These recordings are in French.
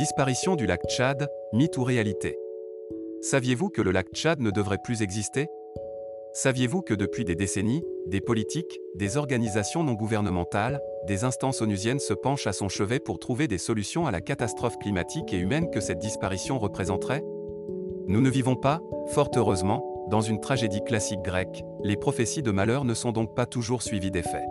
Disparition du lac Tchad, mythe ou réalité? Saviez-vous que le lac Tchad ne devrait plus exister? Saviez-vous que depuis des décennies, des politiques, des organisations non gouvernementales, des instances onusiennes se penchent à son chevet pour trouver des solutions à la catastrophe climatique et humaine que cette disparition représenterait? Nous ne vivons pas, fort heureusement, dans une tragédie classique grecque, les prophéties de malheur ne sont donc pas toujours suivies des faits.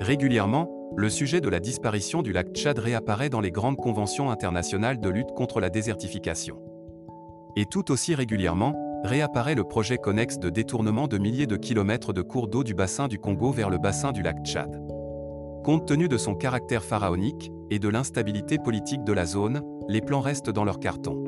Régulièrement, le sujet de la disparition du lac Tchad réapparaît dans les grandes conventions internationales de lutte contre la désertification. Et tout aussi régulièrement, réapparaît le projet connexe de détournement de milliers de kilomètres de cours d'eau du bassin du Congo vers le bassin du lac Tchad. Compte tenu de son caractère pharaonique et de l'instabilité politique de la zone, les plans restent dans leur carton.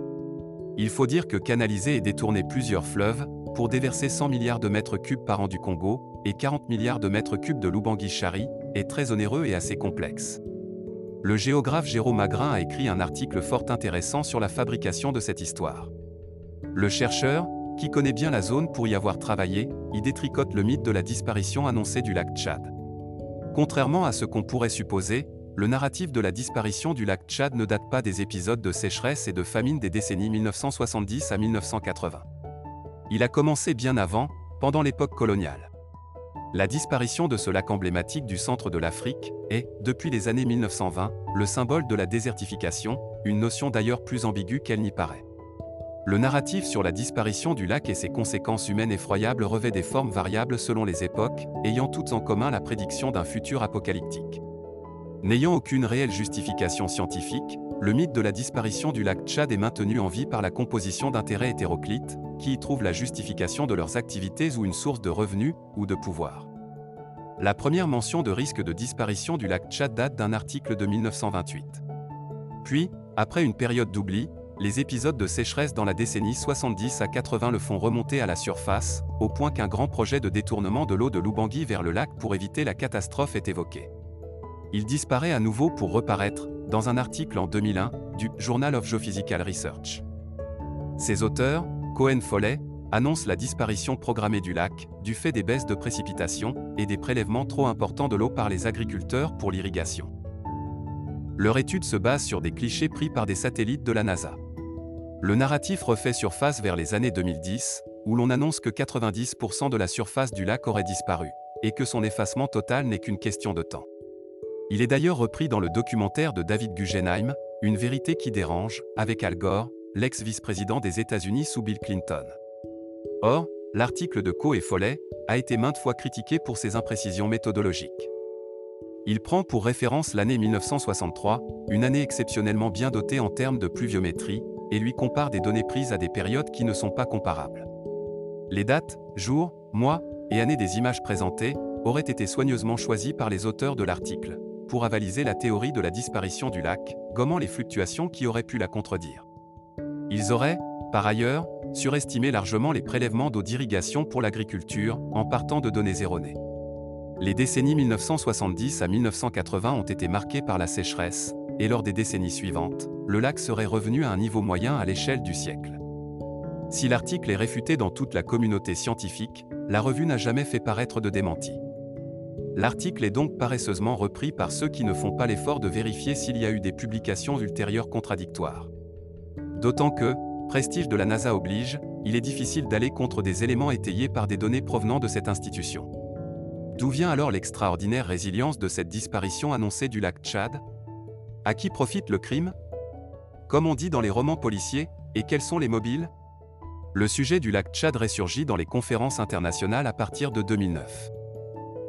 Il faut dire que canaliser et détourner plusieurs fleuves, pour déverser 100 milliards de mètres cubes par an du Congo, et 40 milliards de mètres cubes de Lubangui-Chari, est très onéreux et assez complexe. Le géographe Jérôme Magrin a écrit un article fort intéressant sur la fabrication de cette histoire. Le chercheur, qui connaît bien la zone pour y avoir travaillé, y détricote le mythe de la disparition annoncée du lac Tchad. Contrairement à ce qu'on pourrait supposer, le narratif de la disparition du lac Tchad ne date pas des épisodes de sécheresse et de famine des décennies 1970 à 1980. Il a commencé bien avant, pendant l'époque coloniale. La disparition de ce lac emblématique du centre de l'Afrique est, depuis les années 1920, le symbole de la désertification, une notion d'ailleurs plus ambiguë qu'elle n'y paraît. Le narratif sur la disparition du lac et ses conséquences humaines effroyables revêt des formes variables selon les époques, ayant toutes en commun la prédiction d'un futur apocalyptique. N'ayant aucune réelle justification scientifique, le mythe de la disparition du lac Tchad est maintenu en vie par la composition d'intérêts hétéroclites, qui y trouvent la justification de leurs activités ou une source de revenus ou de pouvoir. La première mention de risque de disparition du lac Tchad date d'un article de 1928. Puis, après une période d'oubli, les épisodes de sécheresse dans la décennie 70 à 80 le font remonter à la surface, au point qu'un grand projet de détournement de l'eau de Lubangui vers le lac pour éviter la catastrophe est évoqué. Il disparaît à nouveau pour reparaître, dans un article en 2001, du Journal of Geophysical Research. Ses auteurs, Cohen Follet, annoncent la disparition programmée du lac, du fait des baisses de précipitations et des prélèvements trop importants de l'eau par les agriculteurs pour l'irrigation. Leur étude se base sur des clichés pris par des satellites de la NASA. Le narratif refait surface vers les années 2010, où l'on annonce que 90% de la surface du lac aurait disparu, et que son effacement total n'est qu'une question de temps. Il est d'ailleurs repris dans le documentaire de David Guggenheim, Une vérité qui dérange, avec Al Gore, l'ex-vice-président des États-Unis sous Bill Clinton. Or, l'article de Co et Follet a été maintes fois critiqué pour ses imprécisions méthodologiques. Il prend pour référence l'année 1963, une année exceptionnellement bien dotée en termes de pluviométrie, et lui compare des données prises à des périodes qui ne sont pas comparables. Les dates, jours, mois et années des images présentées auraient été soigneusement choisies par les auteurs de l'article, pour avaliser la théorie de la disparition du lac, gommant les fluctuations qui auraient pu la contredire. Ils auraient, par ailleurs, surestimé largement les prélèvements d'eau d'irrigation pour l'agriculture, en partant de données erronées. Les décennies 1970 à 1980 ont été marquées par la sécheresse, et lors des décennies suivantes, le lac serait revenu à un niveau moyen à l'échelle du siècle. Si l'article est réfuté dans toute la communauté scientifique, la revue n'a jamais fait paraître de démenti. L'article est donc paresseusement repris par ceux qui ne font pas l'effort de vérifier s'il y a eu des publications ultérieures contradictoires. D'autant que, prestige de la NASA oblige, il est difficile d'aller contre des éléments étayés par des données provenant de cette institution. D'où vient alors l'extraordinaire résilience de cette disparition annoncée du lac Tchad? À qui profite le crime? Comme on dit dans les romans policiers, et quels sont les mobiles? Le sujet du lac Tchad ressurgit dans les conférences internationales à partir de 2009.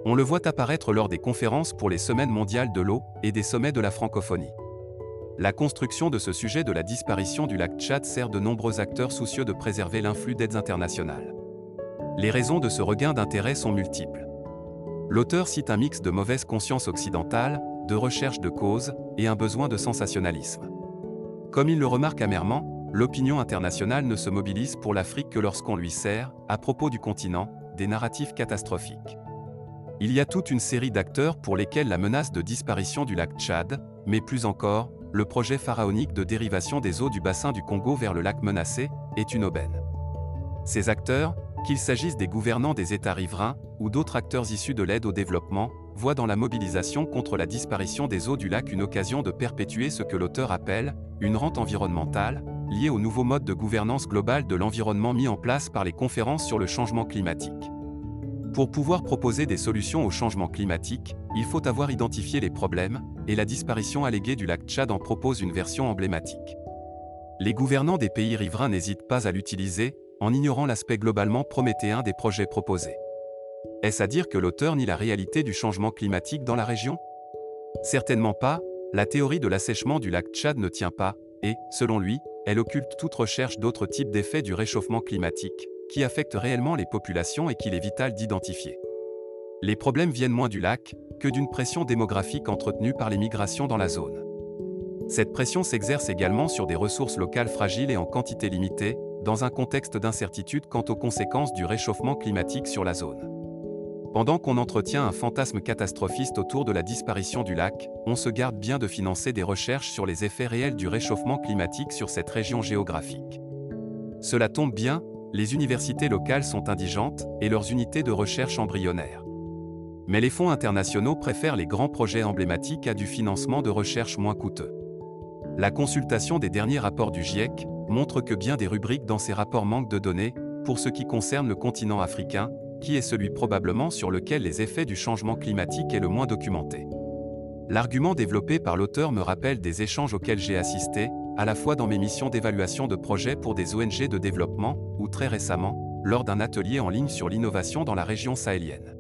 On le voit apparaître lors des conférences pour les Semaines mondiales de l'eau et des sommets de la francophonie. La construction de ce sujet de la disparition du lac Tchad sert de nombreux acteurs soucieux de préserver l'influx d'aides internationales. Les raisons de ce regain d'intérêt sont multiples. L'auteur cite un mix de mauvaise conscience occidentale, de recherche de causes et un besoin de sensationnalisme. Comme il le remarque amèrement, l'opinion internationale ne se mobilise pour l'Afrique que lorsqu'on lui sert, à propos du continent, des narratifs catastrophiques. Il y a toute une série d'acteurs pour lesquels la menace de disparition du lac Tchad, mais plus encore, le projet pharaonique de dérivation des eaux du bassin du Congo vers le lac menacé, est une aubaine. Ces acteurs, Qu'il s'agisse des gouvernants des États riverains ou d'autres acteurs issus de l'aide au développement, voient dans la mobilisation contre la disparition des eaux du lac une occasion de perpétuer ce que l'auteur appelle une rente environnementale, liée au nouveau mode de gouvernance globale de l'environnement mis en place par les conférences sur le changement climatique. Pour pouvoir proposer des solutions au changement climatique, il faut avoir identifié les problèmes, et la disparition alléguée du lac Tchad en propose une version emblématique. Les gouvernants des pays riverains n'hésitent pas à l'utiliser, en ignorant l'aspect globalement prométhéen des projets proposés. Est-ce à dire que l'auteur nie la réalité du changement climatique dans la région? Certainement pas, la théorie de l'assèchement du lac Tchad ne tient pas, et, selon lui, elle occulte toute recherche d'autres types d'effets du réchauffement climatique, qui affectent réellement les populations et qu'il est vital d'identifier. Les problèmes viennent moins du lac que d'une pression démographique entretenue par les migrations dans la zone. Cette pression s'exerce également sur des ressources locales fragiles et en quantité limitée, dans un contexte d'incertitude quant aux conséquences du réchauffement climatique sur la zone. Pendant qu'on entretient un fantasme catastrophiste autour de la disparition du lac, on se garde bien de financer des recherches sur les effets réels du réchauffement climatique sur cette région géographique. Cela tombe bien, les universités locales sont indigentes et leurs unités de recherche embryonnaires. Mais les fonds internationaux préfèrent les grands projets emblématiques à du financement de recherche moins coûteux. La consultation des derniers rapports du GIEC montre que bien des rubriques dans ces rapports manquent de données, pour ce qui concerne le continent africain, qui est celui probablement sur lequel les effets du changement climatique est le moins documenté. L'argument développé par l'auteur me rappelle des échanges auxquels j'ai assisté, à la fois dans mes missions d'évaluation de projets pour des ONG de développement, ou très récemment, lors d'un atelier en ligne sur l'innovation dans la région sahélienne.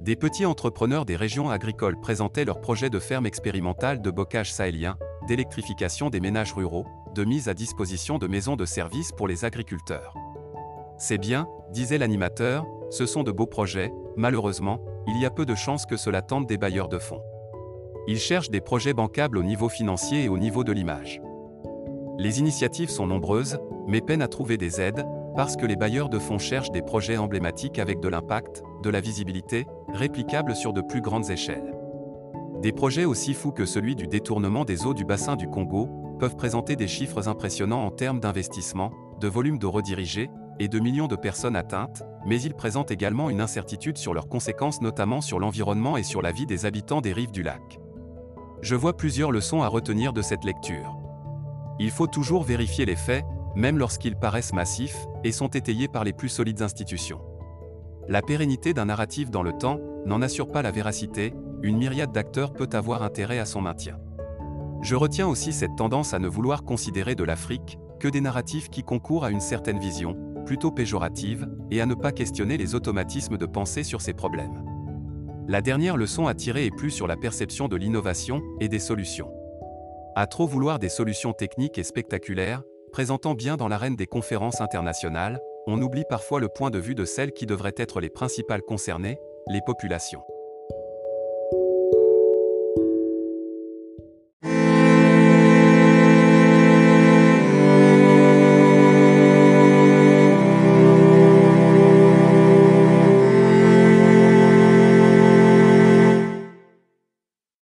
Des petits entrepreneurs des régions agricoles présentaient leurs projets de ferme expérimentale de bocage sahélien, d'électrification des ménages ruraux, de mise à disposition de maisons de services pour les agriculteurs. C'est bien, disait l'animateur, ce sont de beaux projets, malheureusement, il y a peu de chances que cela tente des bailleurs de fonds. Ils cherchent des projets bancables au niveau financier et au niveau de l'image. Les initiatives sont nombreuses, mais peinent à trouver des aides, parce que les bailleurs de fonds cherchent des projets emblématiques avec de l'impact, de la visibilité, réplicables sur de plus grandes échelles. Des projets aussi fous que celui du détournement des eaux du bassin du Congo peuvent présenter des chiffres impressionnants en termes d'investissement, de volume d'eau redirigée et de millions de personnes atteintes, mais ils présentent également une incertitude sur leurs conséquences notamment sur l'environnement et sur la vie des habitants des rives du lac. Je vois plusieurs leçons à retenir de cette lecture. Il faut toujours vérifier les faits, même lorsqu'ils paraissent massifs, et sont étayés par les plus solides institutions. La pérennité d'un narratif dans le temps n'en assure pas la véracité, une myriade d'acteurs peut avoir intérêt à son maintien. Je retiens aussi cette tendance à ne vouloir considérer de l'Afrique que des narratifs qui concourent à une certaine vision, plutôt péjorative, et à ne pas questionner les automatismes de pensée sur ces problèmes. La dernière leçon à tirer est plus sur la perception de l'innovation et des solutions. À trop vouloir des solutions techniques et spectaculaires, présentant bien dans l'arène des conférences internationales, on oublie parfois le point de vue de celles qui devraient être les principales concernées, les populations.